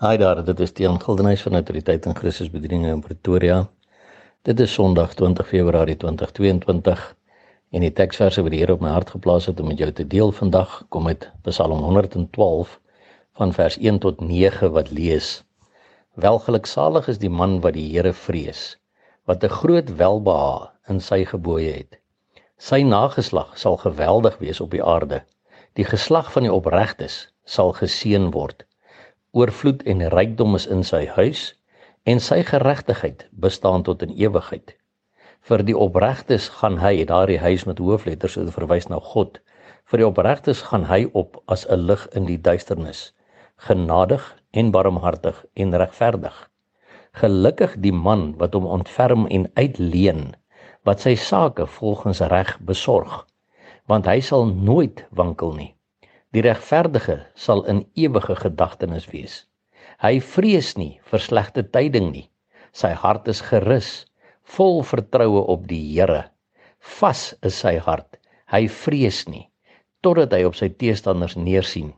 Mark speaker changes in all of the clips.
Speaker 1: Hi daar, dit is Tiaan Gildenhuys van Autoriteit en Christus Bediening in Pretoria. Dit is Sondag 20 Februarie 2022 en die teksverse wat die Here op my hart geplaas het om met jou te deel vandag kom uit Psalm 112 van vers 1 tot 9 wat lees: Welgeluksalig is die man wat die Here vrees, wat 'n groot welbehae in sy gebooie het. Sy nageslag sal geweldig wees op die aarde. Die geslag van die opregtes sal geseën word. Oorvloed en rykdom is in sy huis en sy geregtigheid bestaan tot in ewigheid. Vir die opregtes gaan hy daardie huis met hoofletters so verwys na God. Vir die opregtes gaan hy op as 'n lig in die duisternis, genadig en barmhartig en regverdig. Gelukkig die man wat hom ontferm en uitleen, wat sy sake volgens reg besorg want hy sal nooit wankel nie. Die regverdige sal in ewige gedagtenis wees. Hy vrees nie vir slegte tyding nie. Sy hart is gerus, vol vertroue op die Here. Vas is sy hart. Hy vrees nie totdat hy op sy teestanders neersien.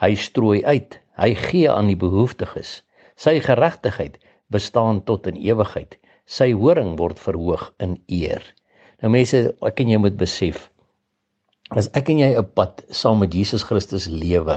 Speaker 1: Hy strooi uit, hy gee aan die behoeftiges. Sy geregtigheid bestaan tot in ewigheid. Sy horing word verhoog in eer. Nou mense, ek en jy moet besef, as ek en jy 'n pad saam met Jesus Christus lewe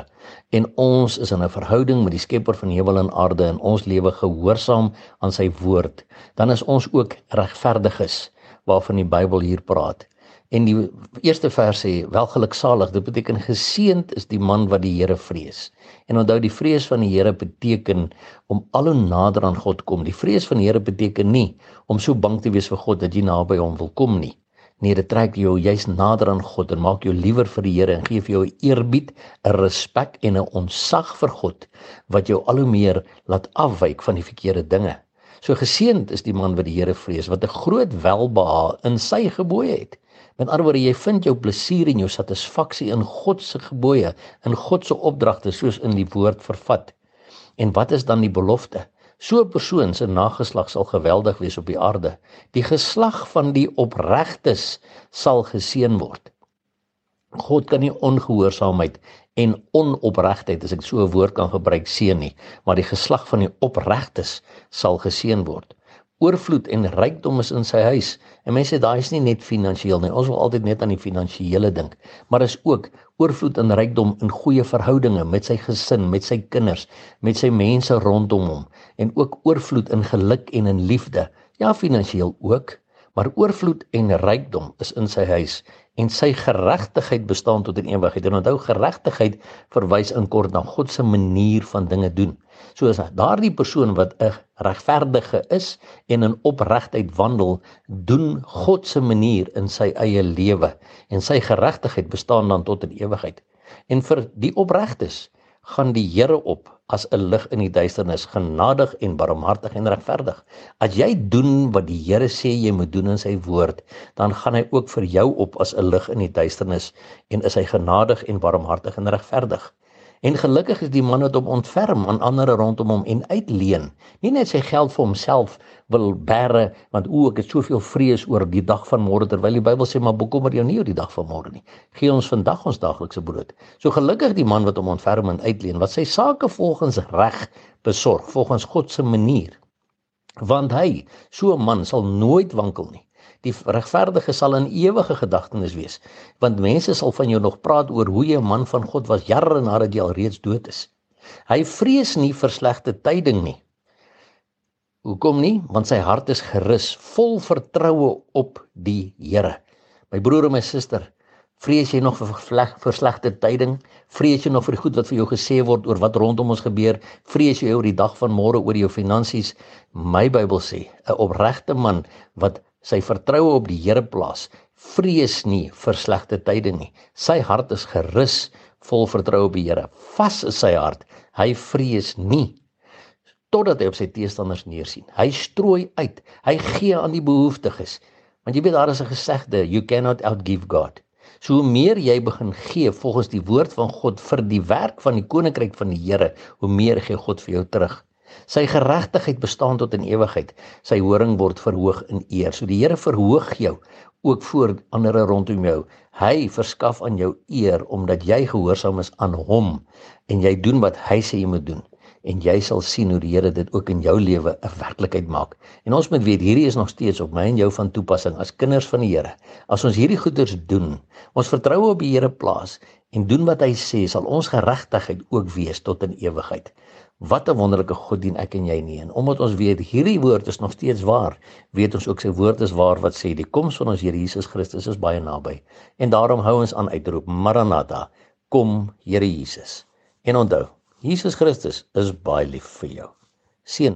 Speaker 1: en ons is in 'n verhouding met die Skepper van hemel en aarde en ons lewe gehoorsaam aan sy woord, dan is ons ook regverdiges waarvan die Bybel hier praat. En die eerste vers sê welgeluksalig, dit beteken geseënd is die man wat die Here vrees. En onthou die vrees van die Here beteken om al hoe nader aan God kom. Die vrees van die Here beteken nie om so bang te wees vir God dat jy naby hom wil kom nie. Nee, dit trek jou juis nader aan God en maak jou liewer vir die Here en gee vir jou 'n eerbied, 'n respek en 'n onsag vir God wat jou al hoe meer laat afwyk van die verkeerde dinge. So geseënd is die man wat die Here vrees, wat 'n groot welbehae in sy gebooie het. Met ander woorde, jy vind jou plesier en jou satisfaksie in God se gebooie, in God se opdragte soos in die woord vervat. En wat is dan die belofte? So 'n persoon se nageslag sal geweldig wees op die aarde. Die geslag van die opregtes sal geseën word. God kan nie ongehoorsaamheid en onopregtheid as ek so 'n woord kan gebruik seën nie, maar die geslag van die opregtes sal geseën word oorvloed en rykdom is in sy huis. En mense daai is nie net finansiëel nie. Ons wil altyd net aan die finansiële dink, maar is ook oorvloed en rykdom in goeie verhoudinge met sy gesin, met sy kinders, met sy mense rondom hom en ook oorvloed in geluk en in liefde. Ja, finansiëel ook, maar oorvloed en rykdom is in sy huis en sy geregtigheid bestaan tot in ewigheid. En onthou geregtigheid verwys in kort na God se manier van dinge doen. So as daardie persoon wat 'n regverdige is en in opregtheid wandel, doen God se manier in sy eie lewe en sy geregtigheid bestaan dan tot in ewigheid. En vir die opregtes gaan die Here op as 'n lig in die duisternis, genadig en barmhartig en regverdig. As jy doen wat die Here sê jy moet doen in sy woord, dan gaan hy ook vir jou op as 'n lig in die duisternis en is hy genadig en barmhartig en regverdig. En gelukkig is die man wat hom ontferm aan ander rondom hom en uitleen. Nie net sy geld vir homself wil bære want o, ek het soveel vrees oor die dag van môre terwyl die Bybel sê maar bekommer jou nie oor die dag van môre nie. Gee ons vandag ons daaglikse brood. So gelukkig die man wat hom ontferm en uitleen wat sy sake volgens reg besorg, volgens God se manier. Want hy, so 'n man sal nooit wankel nie. Die regverdige sal in ewige gedagtenis wees, want mense sal van jou nog praat oor hoe jy 'n man van God was jare nadat jy al reeds dood is. Hy vrees nie vir slegte tyding nie. Hoekom nie? Want sy hart is gerus, vol vertroue op die Here. My broer en my suster, vrees jy nog vir slegte tyding? Vrees jy nog vir die goed wat vir jou gesê word oor wat rondom ons gebeur? Vrees jy oor die dag van môre oor jou finansies? My Bybel sê, 'n opregte man wat sy vertroue op die Here plaas, vrees nie vir slegte tye nie. Sy hart is gerus, vol vertroue op die Here. Vas is sy hart. Hy vrees nie totdat hy op sy teestanders neersien. Hy strooi uit. Hy gee aan die behoeftiges. Want jy weet daar is 'n gesegde, you cannot outgive God. So hoe meer jy begin gee volgens die woord van God vir die werk van die koninkryk van die Here, hoe meer gee God vir jou terug. Sy geregtigheid bestaan tot in ewigheid. Sy horing word verhoog in eer. So die Here verhoog jou ook voor ander rondom jou. Hy verskaf aan jou eer omdat jy gehoorsaam is aan hom en jy doen wat hy sê jy moet doen. en jy sal sien hoe die Here dit ook in jou lewe 'n werklikheid maak. En ons moet weet hierdie is nog steeds op my en jou van toepassing as kinders van die Here. As ons hierdie goeders doen, ons vertroue op die Here plaas en doen wat hy sê, sal ons geregtigheid ook wees tot in ewigheid. Wat 'n wonderlike God dien ek en jy nie. En omdat ons weet hierdie woord is nog steeds waar, weet ons ook sy woord is waar wat sê die koms van ons Here Jesus Christus is baie naby. En daarom hou ons aan uitroep Maranatha, kom Here Jesus. En onthou, Jesus Christus is baie lief vir jou. Seën